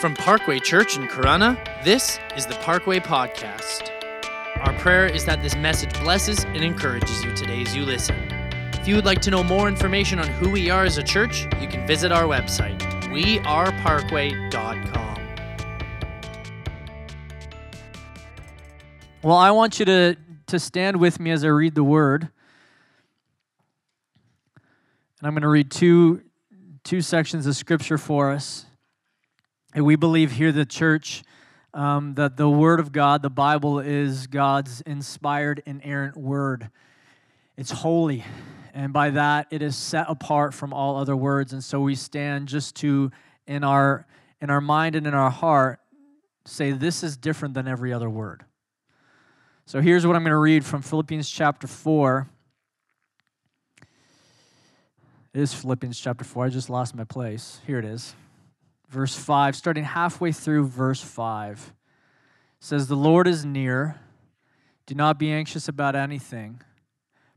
From Parkway Church in Corunna, this is the Parkway Podcast. Our prayer is that this message blesses and encourages you today as you listen. If you would like to know more information on who we are as a church, you can visit our website, weareparkway.com. Well, I want you to, to stand with me as I read the word. And I'm going to read two, two sections of scripture for us. And we believe here, the church, um, that the Word of God, the Bible, is God's inspired, inerrant Word. It's holy, and by that, it is set apart from all other words. And so we stand just to, in our in our mind and in our heart, say this is different than every other word. So here's what I'm going to read from Philippians chapter four. It is Philippians chapter 4. I just lost my place. Here it is verse 5, starting halfway through verse 5, says, The Lord is near. Do not be anxious about anything,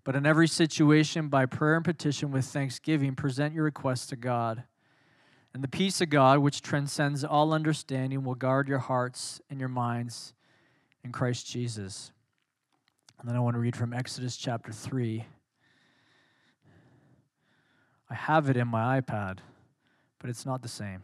but in every situation, by prayer and petition with thanksgiving, present your requests to God. And the peace of God, which transcends all understanding, will guard your hearts and your minds in Christ Jesus. And then I want to read from Exodus chapter 3. I have it in my iPad, but it's not the same.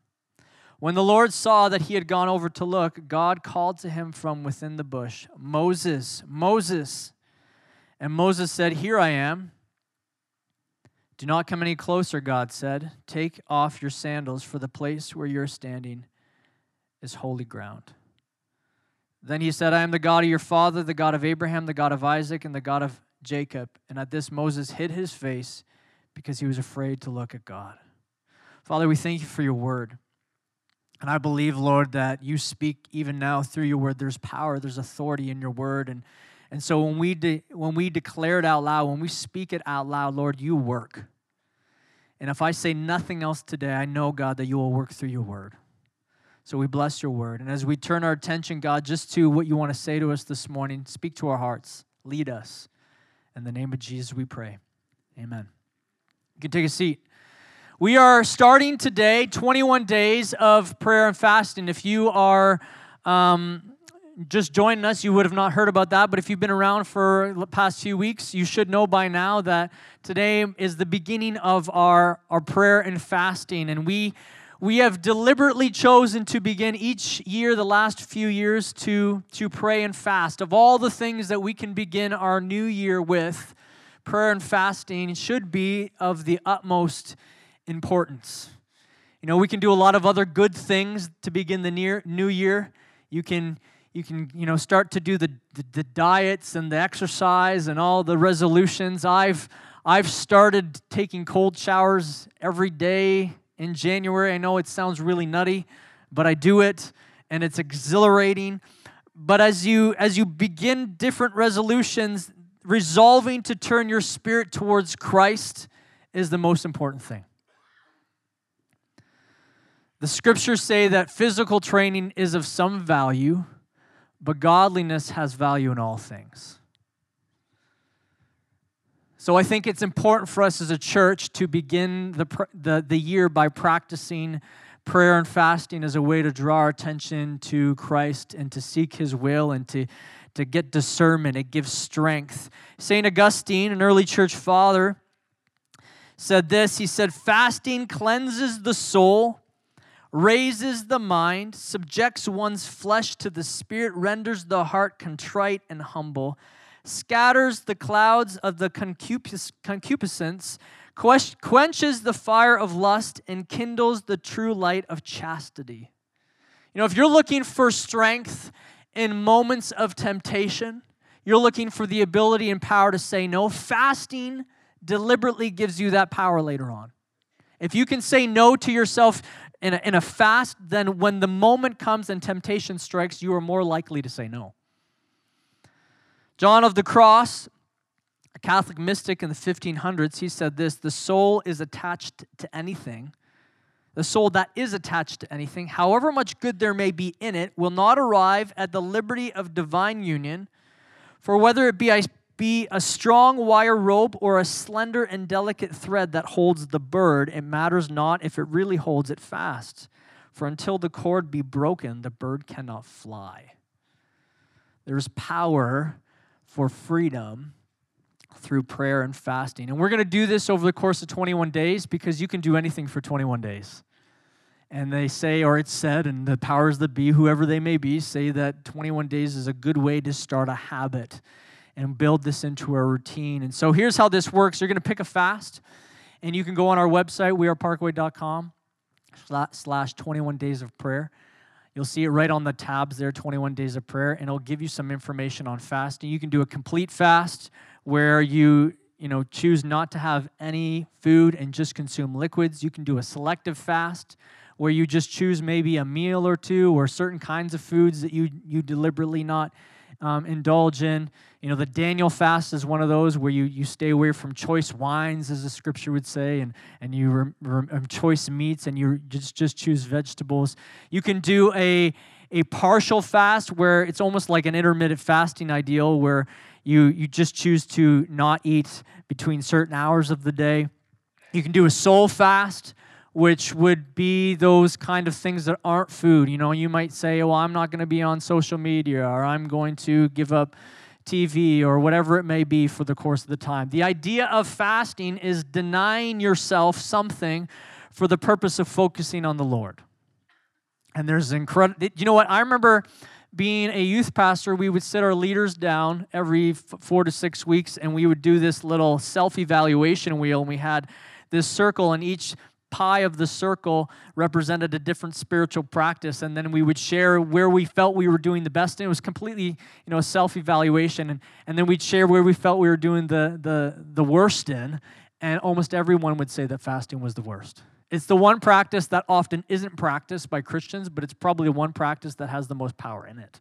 When the Lord saw that he had gone over to look, God called to him from within the bush, Moses, Moses. And Moses said, Here I am. Do not come any closer, God said. Take off your sandals, for the place where you're standing is holy ground. Then he said, I am the God of your father, the God of Abraham, the God of Isaac, and the God of Jacob. And at this, Moses hid his face because he was afraid to look at God. Father, we thank you for your word. And I believe, Lord, that you speak even now through your word. There's power, there's authority in your word. And, and so when we, de- when we declare it out loud, when we speak it out loud, Lord, you work. And if I say nothing else today, I know, God, that you will work through your word. So we bless your word. And as we turn our attention, God, just to what you want to say to us this morning, speak to our hearts, lead us. In the name of Jesus, we pray. Amen. You can take a seat. We are starting today 21 days of prayer and fasting. If you are um, just joining us, you would have not heard about that. But if you've been around for the past few weeks, you should know by now that today is the beginning of our, our prayer and fasting. And we, we have deliberately chosen to begin each year, the last few years, to, to pray and fast. Of all the things that we can begin our new year with, prayer and fasting should be of the utmost importance. You know, we can do a lot of other good things to begin the near, new year. You can, you can, you know, start to do the, the, the diets and the exercise and all the resolutions. I've, I've started taking cold showers every day in January. I know it sounds really nutty, but I do it and it's exhilarating. But as you as you begin different resolutions, resolving to turn your spirit towards Christ is the most important thing. The scriptures say that physical training is of some value, but godliness has value in all things. So I think it's important for us as a church to begin the, the, the year by practicing prayer and fasting as a way to draw our attention to Christ and to seek his will and to, to get discernment. It gives strength. St. Augustine, an early church father, said this He said, Fasting cleanses the soul raises the mind, subjects one's flesh to the spirit, renders the heart contrite and humble, scatters the clouds of the concupiscence, quenches the fire of lust, and kindles the true light of chastity. You know, if you're looking for strength in moments of temptation, you're looking for the ability and power to say no, fasting deliberately gives you that power later on. If you can say no to yourself in a, in a fast, then when the moment comes and temptation strikes, you are more likely to say no. John of the Cross, a Catholic mystic in the 1500s, he said this the soul is attached to anything. The soul that is attached to anything, however much good there may be in it, will not arrive at the liberty of divine union. For whether it be be a strong wire rope or a slender and delicate thread that holds the bird, it matters not if it really holds it fast. For until the cord be broken, the bird cannot fly. There's power for freedom through prayer and fasting. And we're going to do this over the course of 21 days because you can do anything for 21 days. And they say, or it's said, and the powers that be, whoever they may be, say that 21 days is a good way to start a habit and build this into a routine. And so here's how this works you're going to pick a fast, and you can go on our website, weareparkway.com slash 21 days of prayer. You'll see it right on the tabs there, 21 days of prayer, and it'll give you some information on fasting. You can do a complete fast where you you know choose not to have any food and just consume liquids. You can do a selective fast where you just choose maybe a meal or two or certain kinds of foods that you you deliberately not um, indulge in. You know, the Daniel fast is one of those where you, you stay away from choice wines, as the scripture would say, and, and you rem, rem, um, choice meats, and you just, just choose vegetables. You can do a, a partial fast where it's almost like an intermittent fasting ideal, where you, you just choose to not eat between certain hours of the day. You can do a soul fast, which would be those kind of things that aren't food. You know, you might say, well, I'm not going to be on social media, or I'm going to give up TV, or whatever it may be for the course of the time. The idea of fasting is denying yourself something for the purpose of focusing on the Lord. And there's incredible, you know what? I remember being a youth pastor, we would sit our leaders down every four to six weeks and we would do this little self evaluation wheel. And we had this circle, and each pie of the circle represented a different spiritual practice and then we would share where we felt we were doing the best and it was completely you know a self-evaluation and, and then we'd share where we felt we were doing the, the, the worst in and almost everyone would say that fasting was the worst. It's the one practice that often isn't practiced by christians but it's probably the one practice that has the most power in it.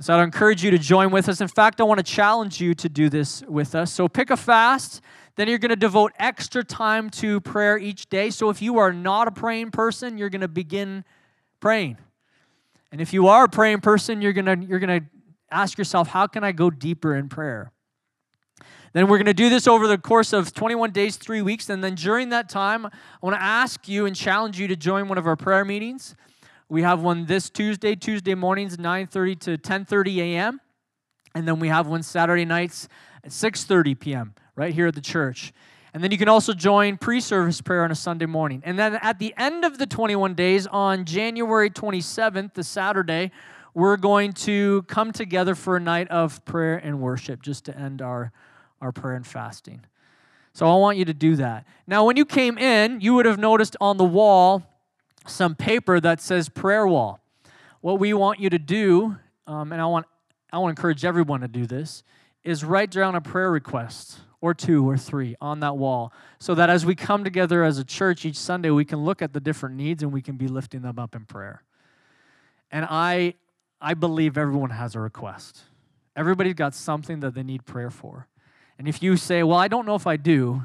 So i'd encourage you to join with us. In fact i want to challenge you to do this with us. So pick a fast then you're going to devote extra time to prayer each day. So if you are not a praying person, you're going to begin praying. And if you are a praying person, you're going to you're going to ask yourself, how can I go deeper in prayer? Then we're going to do this over the course of 21 days, 3 weeks, and then during that time, I want to ask you and challenge you to join one of our prayer meetings. We have one this Tuesday, Tuesday mornings 9:30 to 10:30 a.m. And then we have one Saturday nights at 6:30 p.m right here at the church. And then you can also join pre service prayer on a Sunday morning. And then at the end of the 21 days, on January 27th, the Saturday, we're going to come together for a night of prayer and worship just to end our, our prayer and fasting. So I want you to do that. Now, when you came in, you would have noticed on the wall some paper that says prayer wall. What we want you to do, um, and I want, I want to encourage everyone to do this, is write down a prayer request or two or three on that wall so that as we come together as a church each Sunday, we can look at the different needs and we can be lifting them up in prayer. And I, I believe everyone has a request. Everybody's got something that they need prayer for. And if you say, Well, I don't know if I do,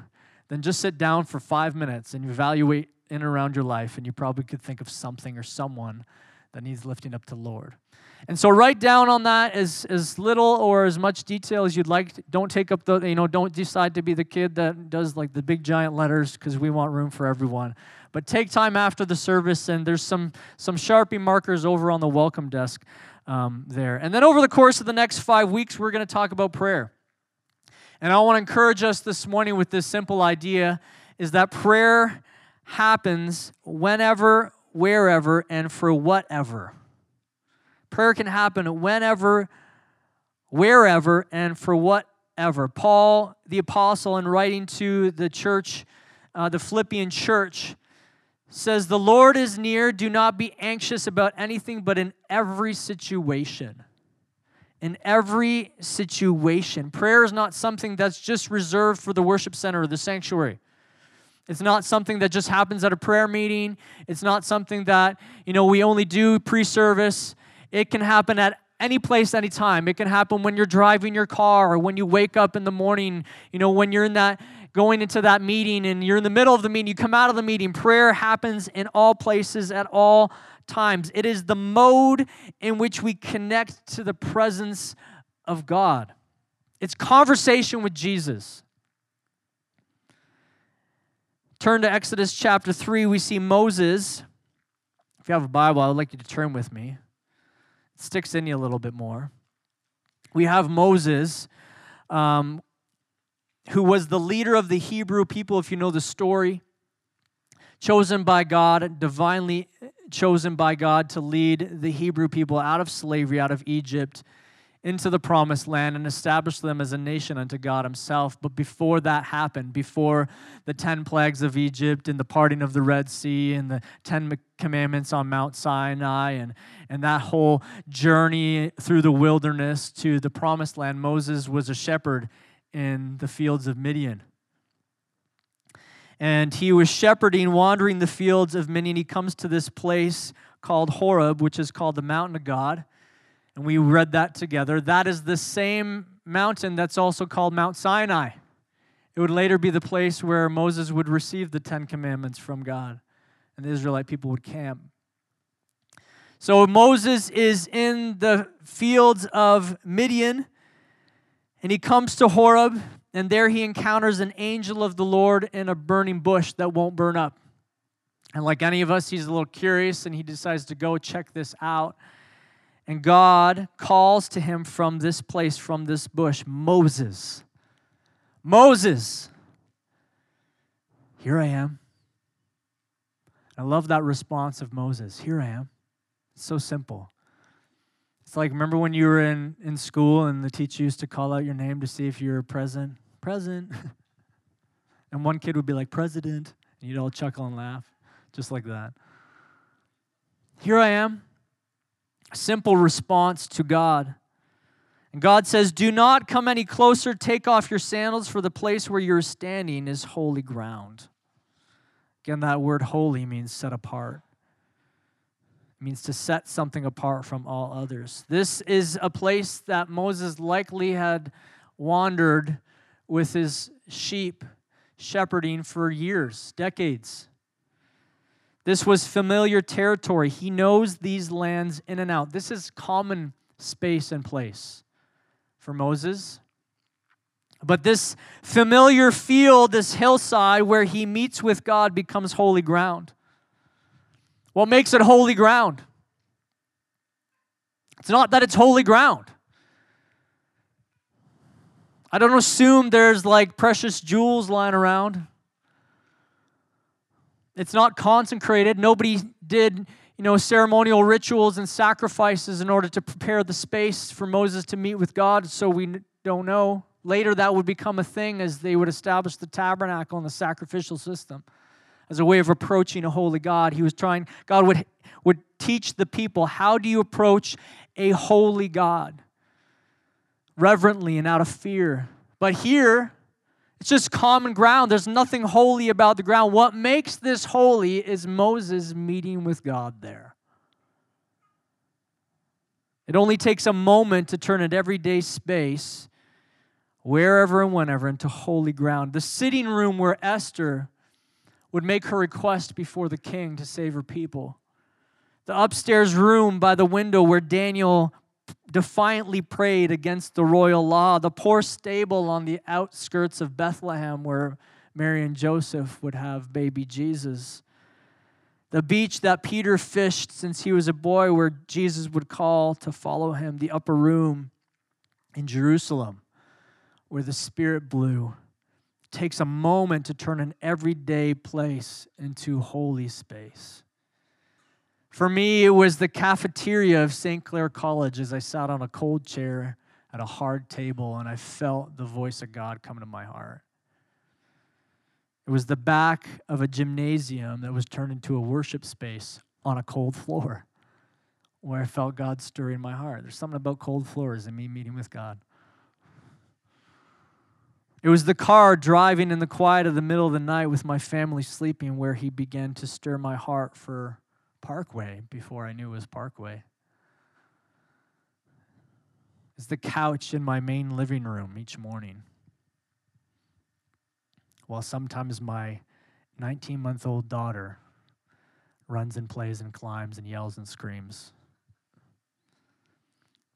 then just sit down for five minutes and evaluate in and around your life, and you probably could think of something or someone that needs lifting up to Lord. And so write down on that as, as little or as much detail as you'd like. Don't take up the, you know, don't decide to be the kid that does like the big giant letters because we want room for everyone. But take time after the service, and there's some, some Sharpie markers over on the welcome desk um, there. And then over the course of the next five weeks, we're going to talk about prayer. And I want to encourage us this morning with this simple idea is that prayer happens whenever, wherever, and for whatever. Prayer can happen whenever, wherever, and for whatever. Paul, the apostle, in writing to the church, uh, the Philippian church, says, The Lord is near. Do not be anxious about anything, but in every situation. In every situation. Prayer is not something that's just reserved for the worship center or the sanctuary. It's not something that just happens at a prayer meeting. It's not something that, you know, we only do pre-service. It can happen at any place, any time. It can happen when you're driving your car or when you wake up in the morning, you know, when you're in that going into that meeting and you're in the middle of the meeting, you come out of the meeting. Prayer happens in all places at all times. It is the mode in which we connect to the presence of God. It's conversation with Jesus. Turn to Exodus chapter 3. We see Moses. If you have a Bible, I would like you to turn with me. Sticks in you a little bit more. We have Moses, um, who was the leader of the Hebrew people, if you know the story, chosen by God, divinely chosen by God to lead the Hebrew people out of slavery, out of Egypt into the promised land and establish them as a nation unto God Himself. But before that happened, before the 10 plagues of Egypt and the parting of the Red Sea and the 10 commandments on Mount Sinai and, and that whole journey through the wilderness to the promised land, Moses was a shepherd in the fields of Midian. And he was shepherding, wandering the fields of Midian. He comes to this place called Horeb, which is called the mountain of God. And we read that together. That is the same mountain that's also called Mount Sinai. It would later be the place where Moses would receive the Ten Commandments from God, and the Israelite people would camp. So Moses is in the fields of Midian, and he comes to Horeb, and there he encounters an angel of the Lord in a burning bush that won't burn up. And like any of us, he's a little curious, and he decides to go check this out. And God calls to him from this place, from this bush, Moses. Moses, here I am. I love that response of Moses. Here I am. It's so simple. It's like, remember when you were in, in school and the teacher used to call out your name to see if you were present? Present. and one kid would be like, President. And you'd all chuckle and laugh, just like that. Here I am simple response to God. And God says, Do not come any closer. Take off your sandals, for the place where you're standing is holy ground. Again, that word holy means set apart. It means to set something apart from all others. This is a place that Moses likely had wandered with his sheep, shepherding for years, decades. This was familiar territory. He knows these lands in and out. This is common space and place for Moses. But this familiar field, this hillside where he meets with God, becomes holy ground. What makes it holy ground? It's not that it's holy ground. I don't assume there's like precious jewels lying around. It's not consecrated. Nobody did, you know, ceremonial rituals and sacrifices in order to prepare the space for Moses to meet with God, so we don't know. Later, that would become a thing as they would establish the tabernacle and the sacrificial system as a way of approaching a holy God. He was trying, God would, would teach the people how do you approach a holy God reverently and out of fear. But here, it's just common ground. There's nothing holy about the ground. What makes this holy is Moses meeting with God there. It only takes a moment to turn an everyday space, wherever and whenever, into holy ground. The sitting room where Esther would make her request before the king to save her people. The upstairs room by the window where Daniel defiantly prayed against the royal law, the poor stable on the outskirts of Bethlehem where Mary and Joseph would have baby Jesus, the beach that Peter fished since he was a boy where Jesus would call to follow him, the upper room in Jerusalem where the Spirit blew. Takes a moment to turn an everyday place into holy space. For me, it was the cafeteria of St. Clair College as I sat on a cold chair at a hard table and I felt the voice of God come to my heart. It was the back of a gymnasium that was turned into a worship space on a cold floor where I felt God stirring my heart. There's something about cold floors and me meeting with God. It was the car driving in the quiet of the middle of the night with my family sleeping where he began to stir my heart for Parkway before I knew it was Parkway. It's the couch in my main living room each morning. While sometimes my 19 month old daughter runs and plays and climbs and yells and screams.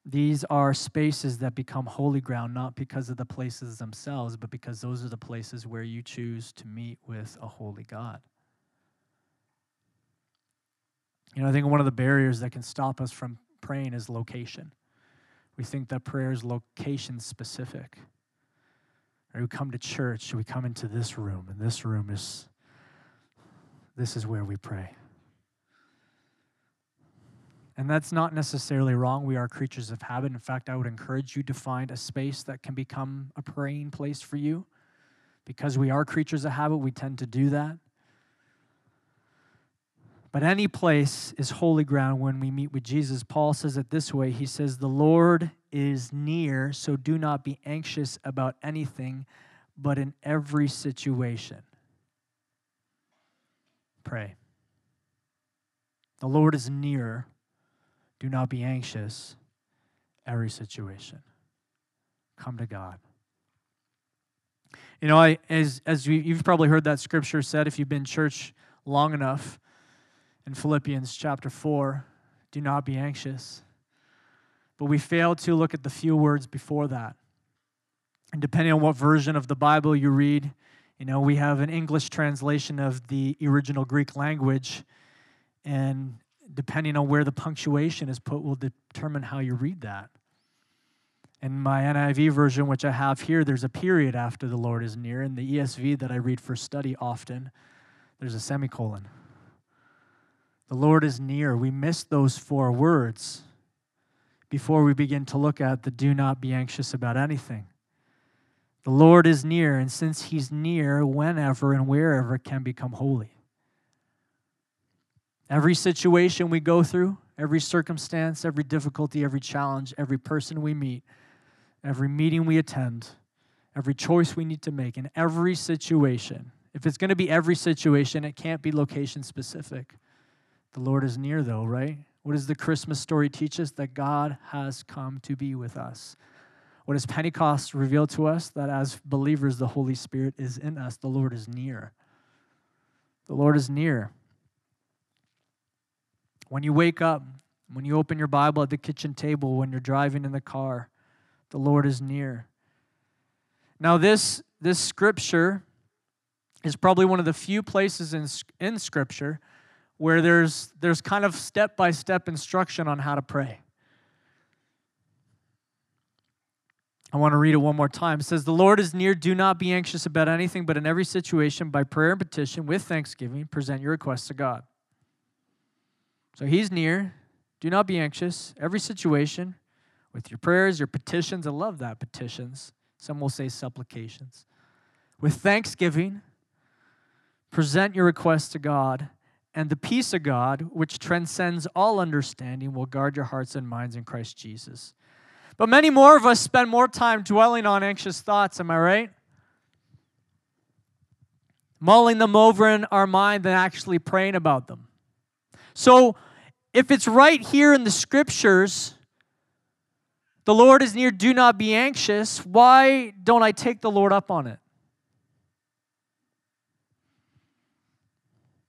These are spaces that become holy ground not because of the places themselves, but because those are the places where you choose to meet with a holy God. You know, I think one of the barriers that can stop us from praying is location. We think that prayer is location specific. Or we come to church, we come into this room, and this room is this is where we pray. And that's not necessarily wrong. We are creatures of habit. In fact, I would encourage you to find a space that can become a praying place for you. Because we are creatures of habit, we tend to do that. But any place is holy ground when we meet with Jesus. Paul says it this way He says, The Lord is near, so do not be anxious about anything, but in every situation. Pray. The Lord is near do not be anxious every situation. Come to God. You know, I, as, as you, you've probably heard that scripture said, if you've been church long enough, in Philippians chapter 4, do not be anxious. But we fail to look at the few words before that. And depending on what version of the Bible you read, you know, we have an English translation of the original Greek language, and depending on where the punctuation is put, will determine how you read that. In my NIV version, which I have here, there's a period after the Lord is near. In the ESV that I read for study often, there's a semicolon. The Lord is near. We miss those four words before we begin to look at the do not be anxious about anything. The Lord is near, and since He's near, whenever and wherever can become holy. Every situation we go through, every circumstance, every difficulty, every challenge, every person we meet, every meeting we attend, every choice we need to make, in every situation. If it's going to be every situation, it can't be location specific. The Lord is near, though, right? What does the Christmas story teach us? That God has come to be with us. What does Pentecost reveal to us? That as believers, the Holy Spirit is in us. The Lord is near. The Lord is near. When you wake up, when you open your Bible at the kitchen table, when you're driving in the car, the Lord is near. Now, this, this scripture is probably one of the few places in, in scripture where there's, there's kind of step by step instruction on how to pray. I want to read it one more time. It says, The Lord is near. Do not be anxious about anything, but in every situation, by prayer and petition, with thanksgiving, present your requests to God. So he's near. Do not be anxious. Every situation, with your prayers, your petitions, I love that petitions. Some will say supplications. With thanksgiving, present your requests to God, and the peace of God, which transcends all understanding, will guard your hearts and minds in Christ Jesus. But many more of us spend more time dwelling on anxious thoughts, am I right? Mulling them over in our mind than actually praying about them. So, if it's right here in the scriptures, the Lord is near, do not be anxious, why don't I take the Lord up on it?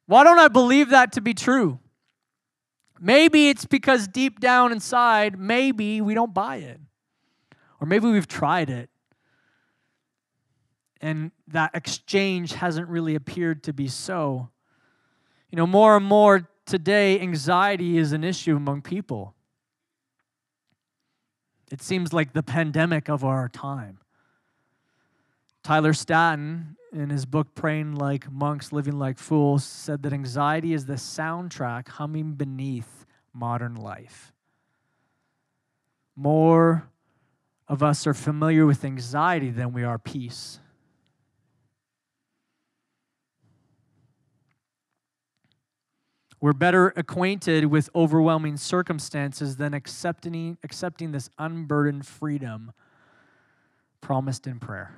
Why don't I believe that to be true? Maybe it's because deep down inside, maybe we don't buy it. Or maybe we've tried it and that exchange hasn't really appeared to be so. You know, more and more today, anxiety is an issue among people. It seems like the pandemic of our time. Tyler Staton, in his book Praying Like Monks, Living Like Fools, said that anxiety is the soundtrack humming beneath modern life. More of us are familiar with anxiety than we are peace. We're better acquainted with overwhelming circumstances than accepting, accepting this unburdened freedom promised in prayer.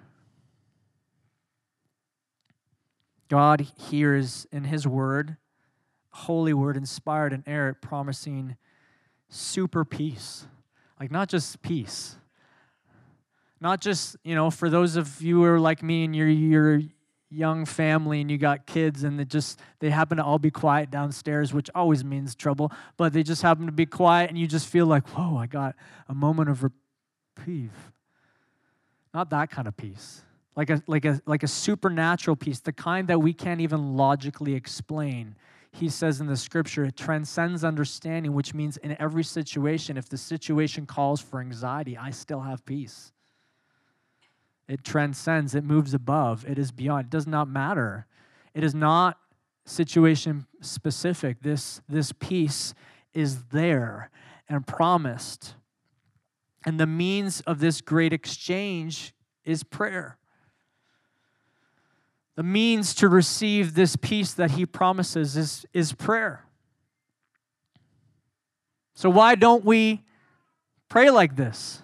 God hears in His Word, holy Word, inspired and inerrant, promising super peace. Like, not just peace. Not just, you know, for those of you who are like me and you're, you're young family and you got kids and they just they happen to all be quiet downstairs which always means trouble but they just happen to be quiet and you just feel like whoa i got a moment of reprieve not that kind of peace like a like a like a supernatural peace the kind that we can't even logically explain he says in the scripture it transcends understanding which means in every situation if the situation calls for anxiety i still have peace it transcends, it moves above, it is beyond. It does not matter. It is not situation specific. This, this peace is there and promised. And the means of this great exchange is prayer. The means to receive this peace that he promises is, is prayer. So, why don't we pray like this?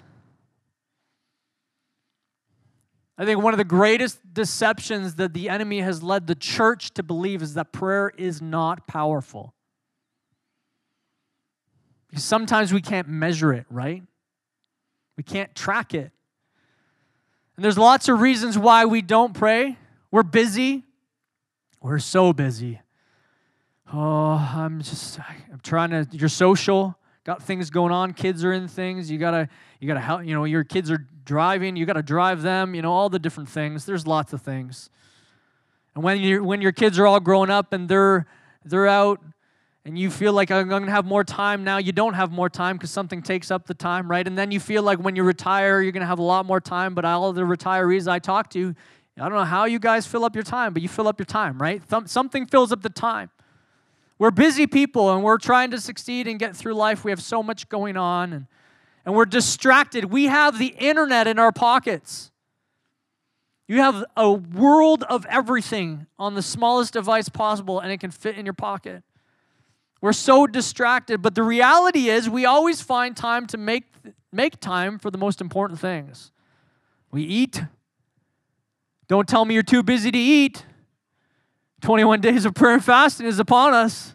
I think one of the greatest deceptions that the enemy has led the church to believe is that prayer is not powerful. Because sometimes we can't measure it, right? We can't track it. And there's lots of reasons why we don't pray. We're busy. We're so busy. Oh, I'm just I'm trying to you're social. Got things going on. Kids are in things. You gotta you gotta help you know your kids are driving. You gotta drive them you know all the different things. There's lots of things. And when you when your kids are all grown up and they're they're out and you feel like i'm going to have more time now you don't have more time because something takes up the time right? And then you feel like when you retire you're going to have a lot more time but all the retirees i talk to i don't know how you guys fill up your time but you fill up your time right something fills up the time we're busy people and we're trying to succeed and get through life. We have so much going on and, and we're distracted. We have the internet in our pockets. You have a world of everything on the smallest device possible and it can fit in your pocket. We're so distracted, but the reality is we always find time to make, make time for the most important things. We eat. Don't tell me you're too busy to eat. 21 days of prayer and fasting is upon us.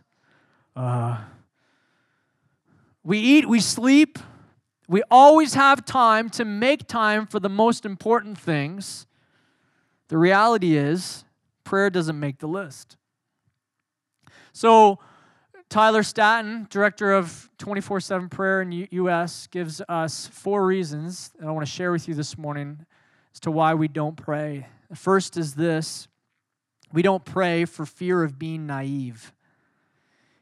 Uh, we eat, we sleep. We always have time to make time for the most important things. The reality is, prayer doesn't make the list. So, Tyler Staton, director of 24 7 prayer in US, gives us four reasons that I want to share with you this morning as to why we don't pray. The first is this we don't pray for fear of being naive.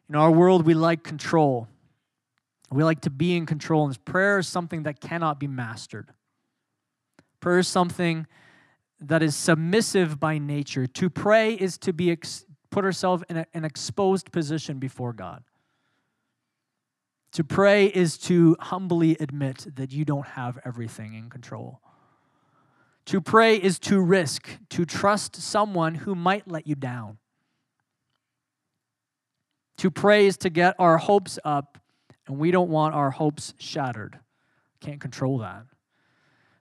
In our world, we like control. We like to be in control, and prayer is something that cannot be mastered. Prayer is something that is submissive by nature. To pray is to be ex- put ourselves in a, an exposed position before God. To pray is to humbly admit that you don't have everything in control. To pray is to risk, to trust someone who might let you down. To pray is to get our hopes up, and we don't want our hopes shattered. Can't control that.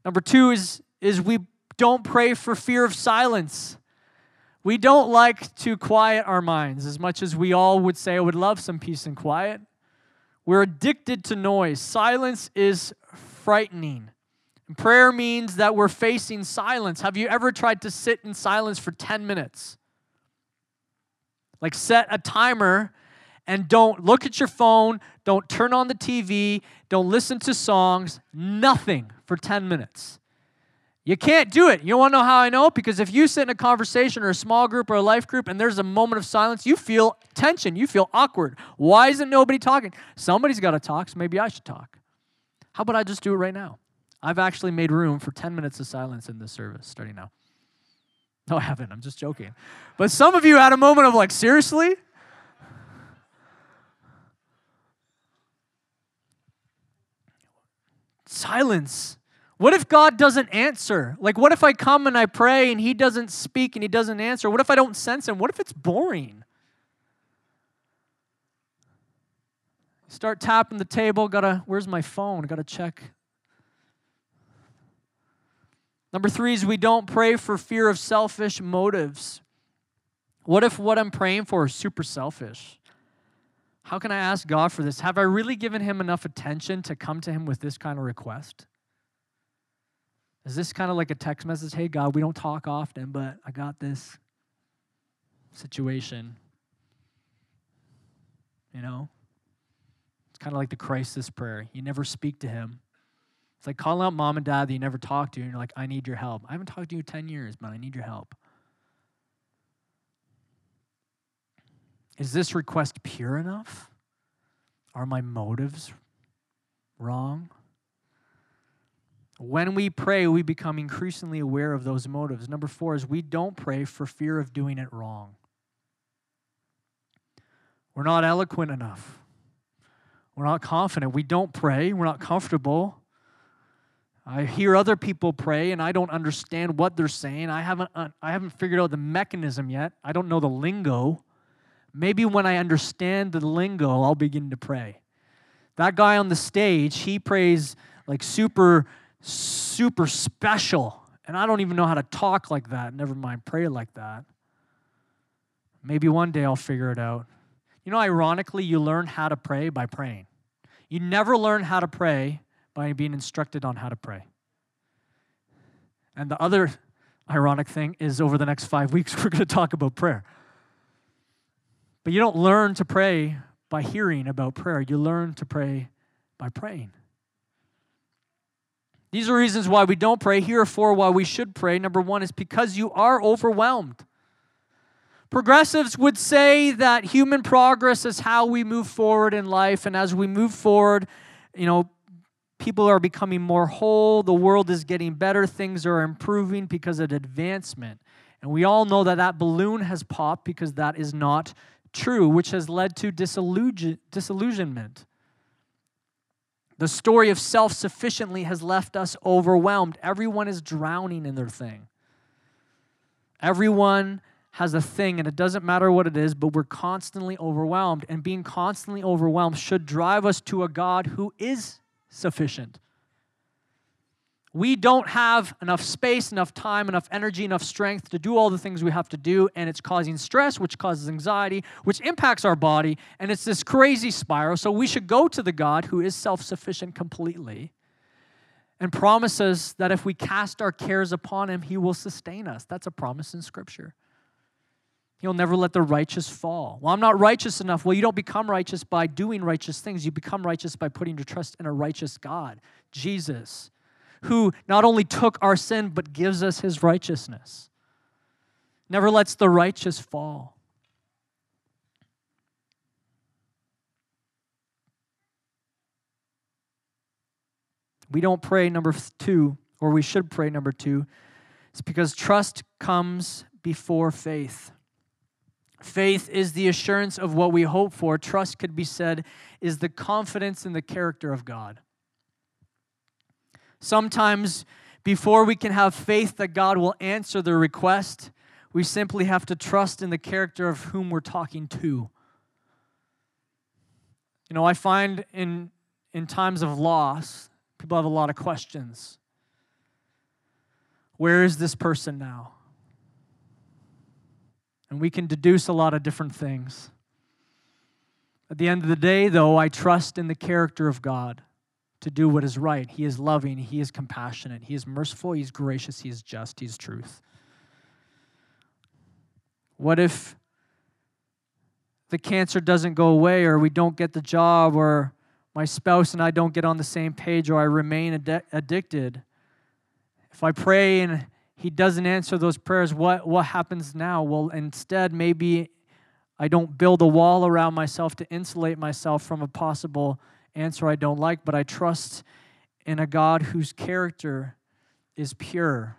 Number two is, is we don't pray for fear of silence. We don't like to quiet our minds as much as we all would say, I would love some peace and quiet. We're addicted to noise. Silence is frightening. And prayer means that we're facing silence. Have you ever tried to sit in silence for 10 minutes? Like set a timer and don't look at your phone, don't turn on the TV, don't listen to songs, nothing for 10 minutes. You can't do it. You want to know how I know? Because if you sit in a conversation or a small group or a life group and there's a moment of silence, you feel tension. You feel awkward. Why isn't nobody talking? Somebody's got to talk, so maybe I should talk. How about I just do it right now? I've actually made room for 10 minutes of silence in this service starting now. No, I haven't. I'm just joking. But some of you had a moment of like, seriously? Silence. What if God doesn't answer? Like, what if I come and I pray and He doesn't speak and He doesn't answer? What if I don't sense Him? What if it's boring? Start tapping the table, gotta, where's my phone? Gotta check Number three is we don't pray for fear of selfish motives. What if what I'm praying for is super selfish? How can I ask God for this? Have I really given him enough attention to come to him with this kind of request? Is this kind of like a text message? Hey, God, we don't talk often, but I got this situation. You know? It's kind of like the crisis prayer. You never speak to him. It's like calling out mom and dad that you never talked to, and you're like, I need your help. I haven't talked to you 10 years, but I need your help. Is this request pure enough? Are my motives wrong? When we pray, we become increasingly aware of those motives. Number four is we don't pray for fear of doing it wrong. We're not eloquent enough. We're not confident. We don't pray. We're not comfortable. I hear other people pray and I don't understand what they're saying. I haven't, uh, I haven't figured out the mechanism yet. I don't know the lingo. Maybe when I understand the lingo, I'll begin to pray. That guy on the stage, he prays like super, super special. And I don't even know how to talk like that, never mind pray like that. Maybe one day I'll figure it out. You know, ironically, you learn how to pray by praying. You never learn how to pray by being instructed on how to pray. And the other ironic thing is over the next five weeks, we're going to talk about prayer. But you don't learn to pray by hearing about prayer, you learn to pray by praying. These are reasons why we don't pray. Here are four why we should pray. Number one is because you are overwhelmed. Progressives would say that human progress is how we move forward in life. And as we move forward, you know, people are becoming more whole, the world is getting better, things are improving because of advancement. And we all know that that balloon has popped because that is not true, which has led to disillusion, disillusionment. The story of self sufficiently has left us overwhelmed. Everyone is drowning in their thing. Everyone has a thing, and it doesn't matter what it is, but we're constantly overwhelmed. And being constantly overwhelmed should drive us to a God who is sufficient. We don't have enough space, enough time, enough energy, enough strength to do all the things we have to do, and it's causing stress, which causes anxiety, which impacts our body, and it's this crazy spiral. So we should go to the God who is self sufficient completely and promises that if we cast our cares upon him, he will sustain us. That's a promise in Scripture. He'll never let the righteous fall. Well, I'm not righteous enough. Well, you don't become righteous by doing righteous things. You become righteous by putting your trust in a righteous God, Jesus, who not only took our sin, but gives us his righteousness. Never lets the righteous fall. We don't pray, number two, or we should pray, number two. It's because trust comes before faith. Faith is the assurance of what we hope for. Trust could be said is the confidence in the character of God. Sometimes, before we can have faith that God will answer the request, we simply have to trust in the character of whom we're talking to. You know, I find in, in times of loss, people have a lot of questions. Where is this person now? And we can deduce a lot of different things. At the end of the day, though, I trust in the character of God to do what is right. He is loving, He is compassionate, He is merciful, He is gracious, He is just, He is truth. What if the cancer doesn't go away, or we don't get the job, or my spouse and I don't get on the same page, or I remain ad- addicted? If I pray and he doesn't answer those prayers, what, what happens now? Well, instead, maybe I don't build a wall around myself to insulate myself from a possible answer I don't like, but I trust in a God whose character is pure.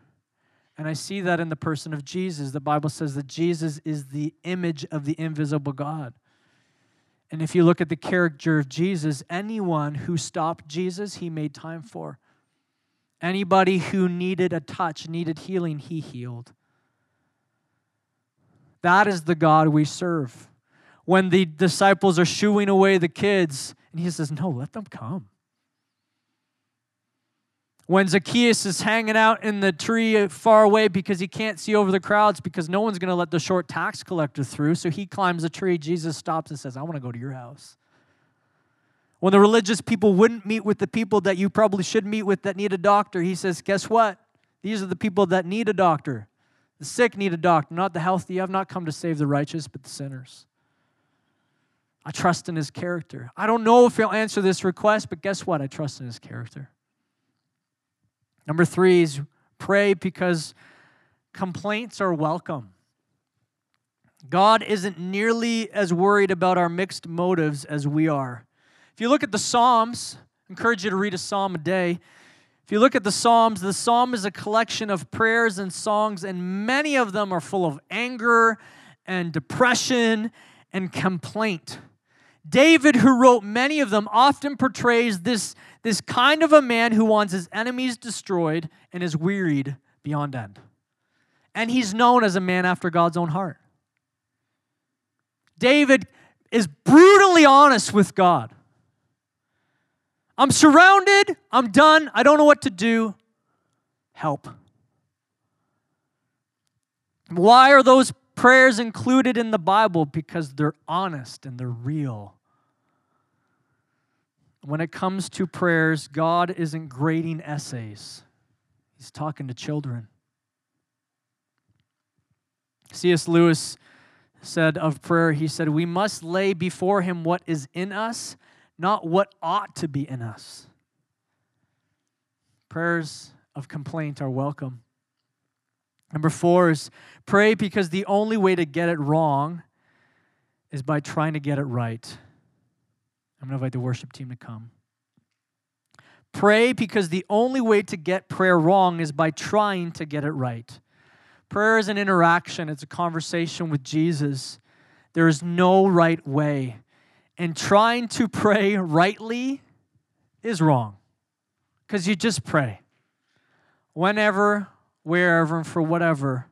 And I see that in the person of Jesus. The Bible says that Jesus is the image of the invisible God. And if you look at the character of Jesus, anyone who stopped Jesus, he made time for. Anybody who needed a touch, needed healing, he healed. That is the God we serve. When the disciples are shooing away the kids, and he says, No, let them come. When Zacchaeus is hanging out in the tree far away because he can't see over the crowds because no one's going to let the short tax collector through, so he climbs a tree, Jesus stops and says, I want to go to your house. When the religious people wouldn't meet with the people that you probably should meet with that need a doctor, he says, Guess what? These are the people that need a doctor. The sick need a doctor, not the healthy. I've not come to save the righteous, but the sinners. I trust in his character. I don't know if he'll answer this request, but guess what? I trust in his character. Number three is pray because complaints are welcome. God isn't nearly as worried about our mixed motives as we are. If you look at the Psalms, I encourage you to read a psalm a day. If you look at the Psalms, the Psalm is a collection of prayers and songs, and many of them are full of anger and depression and complaint. David, who wrote many of them, often portrays this, this kind of a man who wants his enemies destroyed and is wearied beyond end. And he's known as a man after God's own heart. David is brutally honest with God. I'm surrounded. I'm done. I don't know what to do. Help. Why are those prayers included in the Bible? Because they're honest and they're real. When it comes to prayers, God isn't grading essays, He's talking to children. C.S. Lewis said of prayer, he said, We must lay before Him what is in us not what ought to be in us. Prayers of complaint are welcome. Number four is pray because the only way to get it wrong is by trying to get it right. I'm going to invite the worship team to come. Pray because the only way to get prayer wrong is by trying to get it right. Prayer is an interaction, it's a conversation with Jesus. There is no right way and trying to pray rightly is wrong because you just pray whenever, wherever, and for whatever.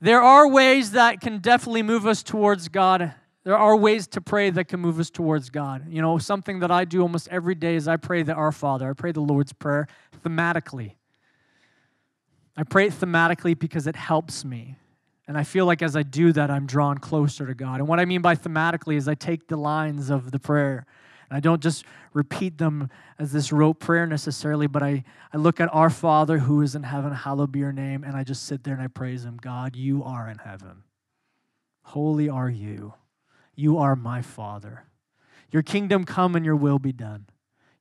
There are ways that can definitely move us towards God. There are ways to pray that can move us towards God. You know, something that I do almost every day is I pray the Our Father. I pray the Lord's Prayer thematically. I pray it thematically because it helps me. And I feel like as I do that, I'm drawn closer to God. And what I mean by thematically is I take the lines of the prayer and I don't just repeat them as this rote prayer necessarily, but I, I look at our Father who is in heaven, hallowed be your name, and I just sit there and I praise him. God, you are in heaven. Holy are you. You are my Father. Your kingdom come and your will be done.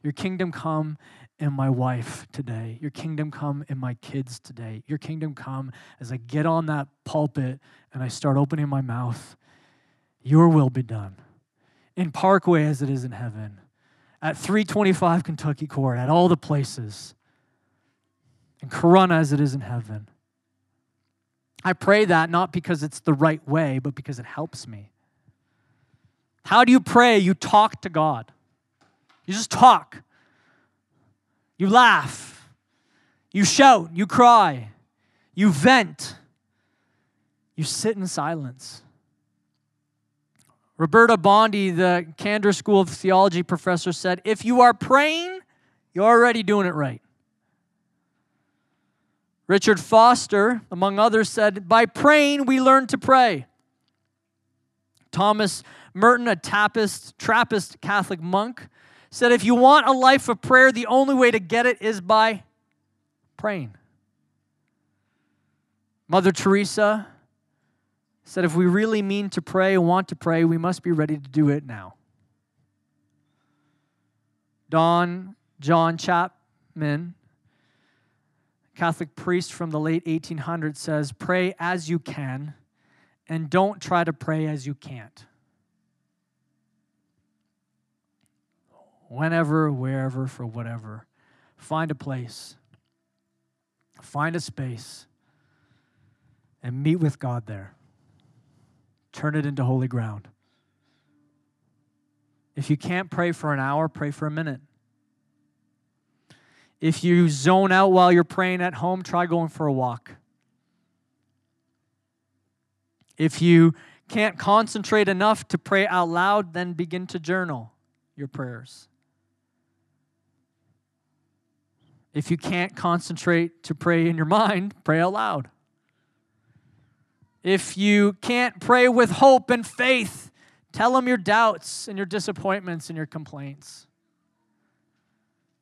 Your kingdom come in my wife today. Your kingdom come in my kids today. Your kingdom come as I get on that pulpit and I start opening my mouth. Your will be done. In Parkway as it is in heaven, at 325 Kentucky Court, at all the places, in Corona as it is in heaven. I pray that not because it's the right way, but because it helps me. How do you pray? You talk to God. You just talk. You laugh. You shout. You cry. You vent. You sit in silence. Roberta Bondi, the Candler School of Theology professor, said if you are praying, you're already doing it right. Richard Foster, among others, said, By praying, we learn to pray. Thomas Merton, a Trappist, Trappist Catholic monk, said if you want a life of prayer, the only way to get it is by praying. Mother Teresa said if we really mean to pray and want to pray, we must be ready to do it now. Dom John Chapman, Catholic priest from the late 1800s, says, Pray as you can and don't try to pray as you can't. Whenever, wherever, for whatever. Find a place, find a space, and meet with God there. Turn it into holy ground. If you can't pray for an hour, pray for a minute. If you zone out while you're praying at home, try going for a walk. If you can't concentrate enough to pray out loud, then begin to journal your prayers. If you can't concentrate to pray in your mind, pray out loud. If you can't pray with hope and faith, tell them your doubts and your disappointments and your complaints.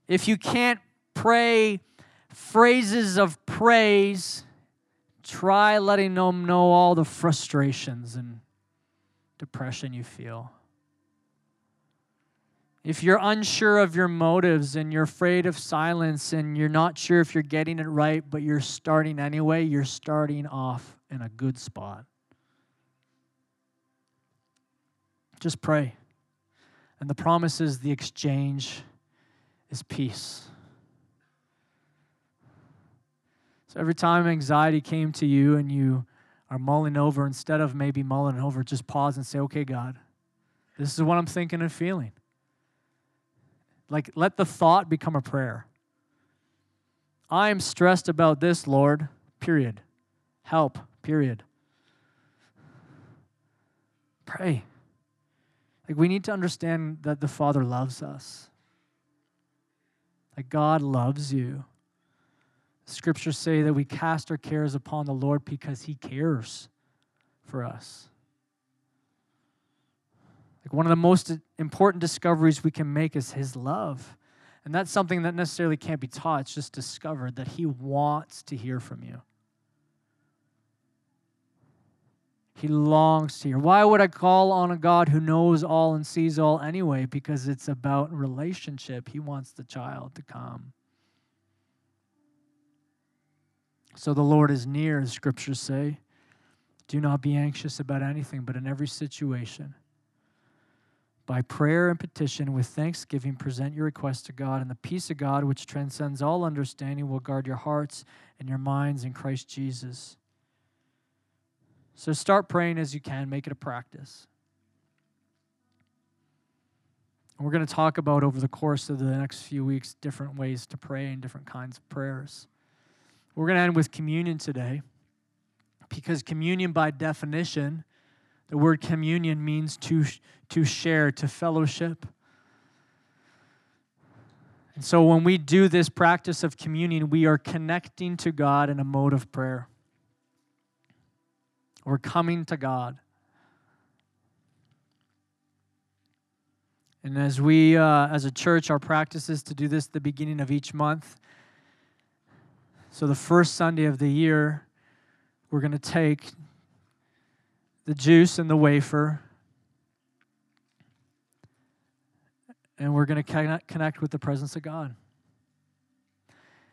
If you can't pray phrases of praise, try letting them know all the frustrations and depression you feel. If you're unsure of your motives and you're afraid of silence and you're not sure if you're getting it right, but you're starting anyway, you're starting off in a good spot. Just pray. And the promise is the exchange is peace. So every time anxiety came to you and you are mulling over, instead of maybe mulling over, just pause and say, okay, God, this is what I'm thinking and feeling. Like, let the thought become a prayer. I am stressed about this, Lord, period. Help, period. Pray. Like, we need to understand that the Father loves us. Like, God loves you. Scriptures say that we cast our cares upon the Lord because He cares for us. Like one of the most important discoveries we can make is his love. And that's something that necessarily can't be taught, it's just discovered that he wants to hear from you. He longs to hear. Why would I call on a God who knows all and sees all anyway? Because it's about relationship. He wants the child to come. So the Lord is near, as scriptures say. Do not be anxious about anything, but in every situation, by prayer and petition, with thanksgiving, present your requests to God, and the peace of God, which transcends all understanding, will guard your hearts and your minds in Christ Jesus. So start praying as you can, make it a practice. We're going to talk about over the course of the next few weeks different ways to pray and different kinds of prayers. We're going to end with communion today because communion, by definition, the word communion means to, to share, to fellowship. And so when we do this practice of communion, we are connecting to God in a mode of prayer. We're coming to God. And as we, uh, as a church, our practice is to do this at the beginning of each month. So the first Sunday of the year, we're going to take the juice and the wafer. And we're going to connect with the presence of God.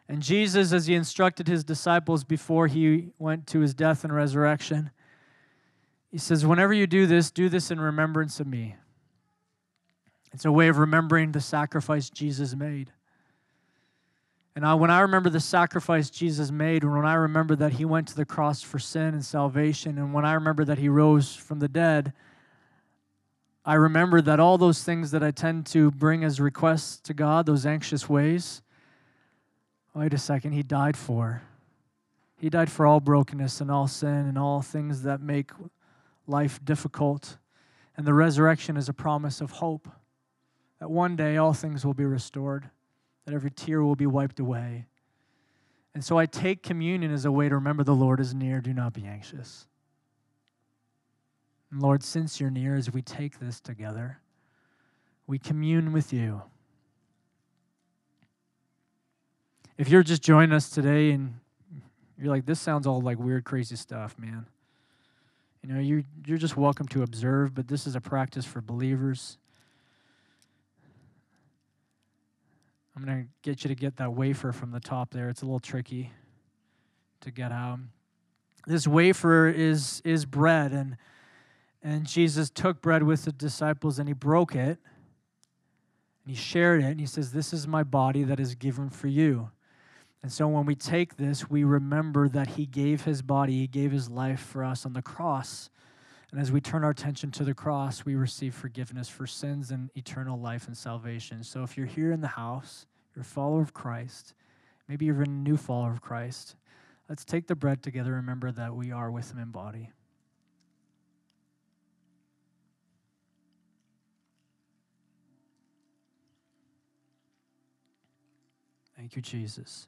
And Jesus, as he instructed his disciples before he went to his death and resurrection, he says, Whenever you do this, do this in remembrance of me. It's a way of remembering the sacrifice Jesus made. And I, when I remember the sacrifice Jesus made, and when I remember that he went to the cross for sin and salvation, and when I remember that he rose from the dead, I remember that all those things that I tend to bring as requests to God, those anxious ways, wait a second, he died for. He died for all brokenness and all sin and all things that make life difficult. And the resurrection is a promise of hope that one day all things will be restored that every tear will be wiped away. And so I take communion as a way to remember the Lord is near. Do not be anxious. And Lord, since you're near, as we take this together, we commune with you. If you're just joining us today and you're like, this sounds all like weird, crazy stuff, man. You know, you're, you're just welcome to observe, but this is a practice for believers. I'm going to get you to get that wafer from the top there. It's a little tricky to get out. This wafer is is bread and and Jesus took bread with the disciples and he broke it and he shared it and he says this is my body that is given for you. And so when we take this, we remember that he gave his body, he gave his life for us on the cross. And as we turn our attention to the cross, we receive forgiveness for sins and eternal life and salvation. So if you're here in the house, you're a follower of Christ, maybe you're a new follower of Christ, let's take the bread together. Remember that we are with him in body. Thank you, Jesus.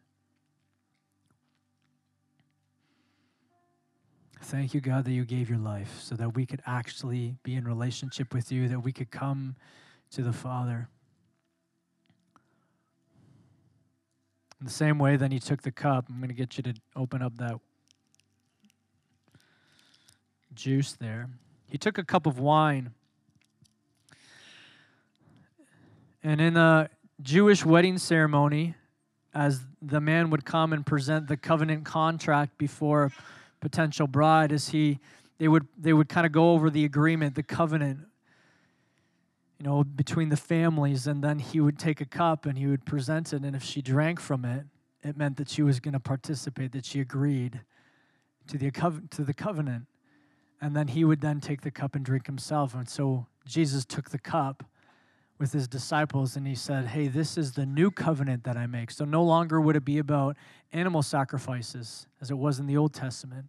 Thank you, God, that you gave your life so that we could actually be in relationship with you, that we could come to the Father. In the same way, then he took the cup. I'm going to get you to open up that juice there. He took a cup of wine. And in a Jewish wedding ceremony, as the man would come and present the covenant contract before potential bride, as he they would they would kind of go over the agreement, the covenant, you know, between the families, and then he would take a cup and he would present it, and if she drank from it, it meant that she was going to participate, that she agreed to the to the covenant and then he would then take the cup and drink himself. And so Jesus took the cup with his disciples and he said, Hey, this is the new covenant that I make. So no longer would it be about animal sacrifices as it was in the Old Testament.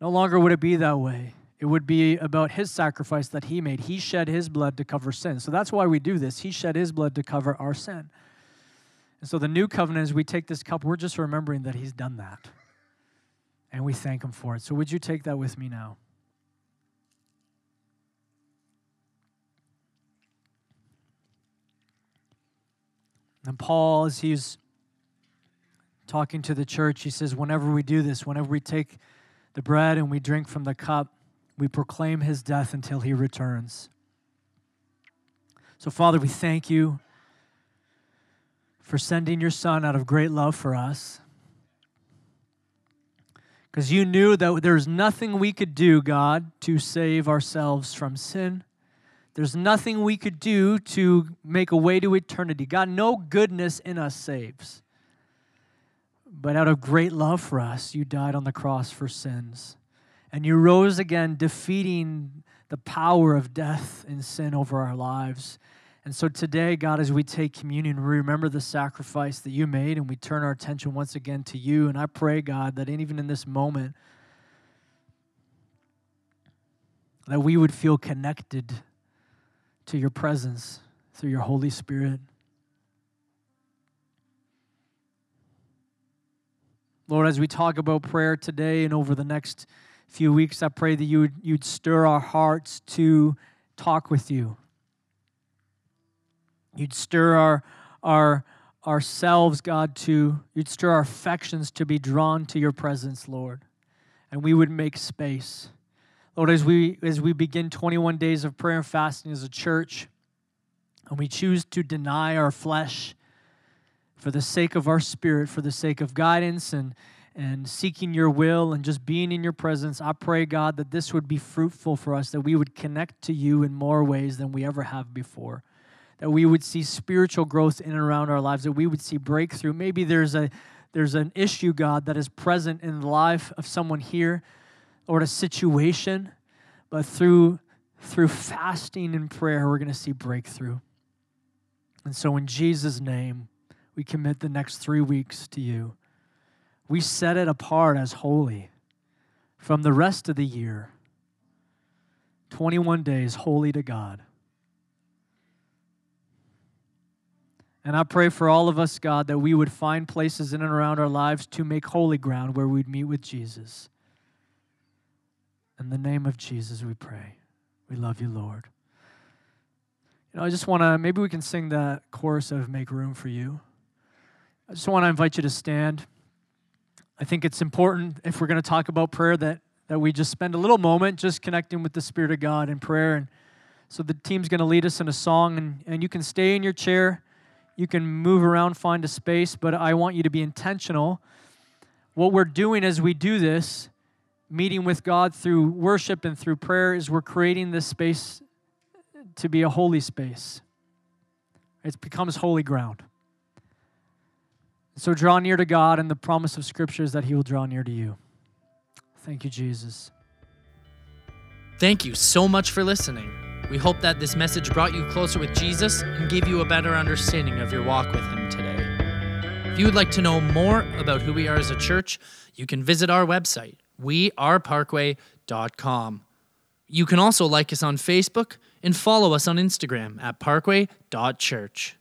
No longer would it be that way. It would be about his sacrifice that he made. He shed his blood to cover sin. So that's why we do this. He shed his blood to cover our sin. And so the new covenant, as we take this cup, we're just remembering that he's done that. And we thank him for it. So would you take that with me now? And Paul, as he's talking to the church, he says, Whenever we do this, whenever we take the bread and we drink from the cup, we proclaim his death until he returns. So, Father, we thank you for sending your Son out of great love for us. Because you knew that there's nothing we could do, God, to save ourselves from sin. There's nothing we could do to make a way to eternity. God, no goodness in us saves. But out of great love for us, you died on the cross for sins. And you rose again, defeating the power of death and sin over our lives. And so today, God, as we take communion, we remember the sacrifice that you made and we turn our attention once again to you. And I pray, God, that even in this moment, that we would feel connected to your presence through your Holy Spirit. Lord, as we talk about prayer today and over the next few weeks, I pray that you would, you'd stir our hearts to talk with you. You'd stir our, our, ourselves, God, to, you'd stir our affections to be drawn to your presence, Lord. And we would make space. Lord, as we as we begin 21 days of prayer and fasting as a church, and we choose to deny our flesh for the sake of our spirit, for the sake of guidance and and seeking your will and just being in your presence, I pray, God, that this would be fruitful for us, that we would connect to you in more ways than we ever have before. That we would see spiritual growth in and around our lives, that we would see breakthrough. Maybe there's a there's an issue, God, that is present in the life of someone here or a situation, but through through fasting and prayer, we're going to see breakthrough. And so, in Jesus' name, we commit the next three weeks to you. We set it apart as holy from the rest of the year. 21 days holy to God. And I pray for all of us, God, that we would find places in and around our lives to make holy ground where we'd meet with Jesus. In the name of Jesus, we pray. We love you, Lord. You know, I just want to, maybe we can sing that chorus of Make Room for You. I just want to invite you to stand. I think it's important if we're going to talk about prayer that, that we just spend a little moment just connecting with the Spirit of God in prayer. And so the team's going to lead us in a song, and, and you can stay in your chair. You can move around, find a space, but I want you to be intentional. What we're doing as we do this meeting with God through worship and through prayer is we're creating this space to be a holy space. It becomes holy ground. So draw near to God, and the promise of Scripture is that He will draw near to you. Thank you, Jesus. Thank you so much for listening. We hope that this message brought you closer with Jesus and gave you a better understanding of your walk with Him today. If you would like to know more about who we are as a church, you can visit our website weareparkway.com. You can also like us on Facebook and follow us on Instagram at parkway.church.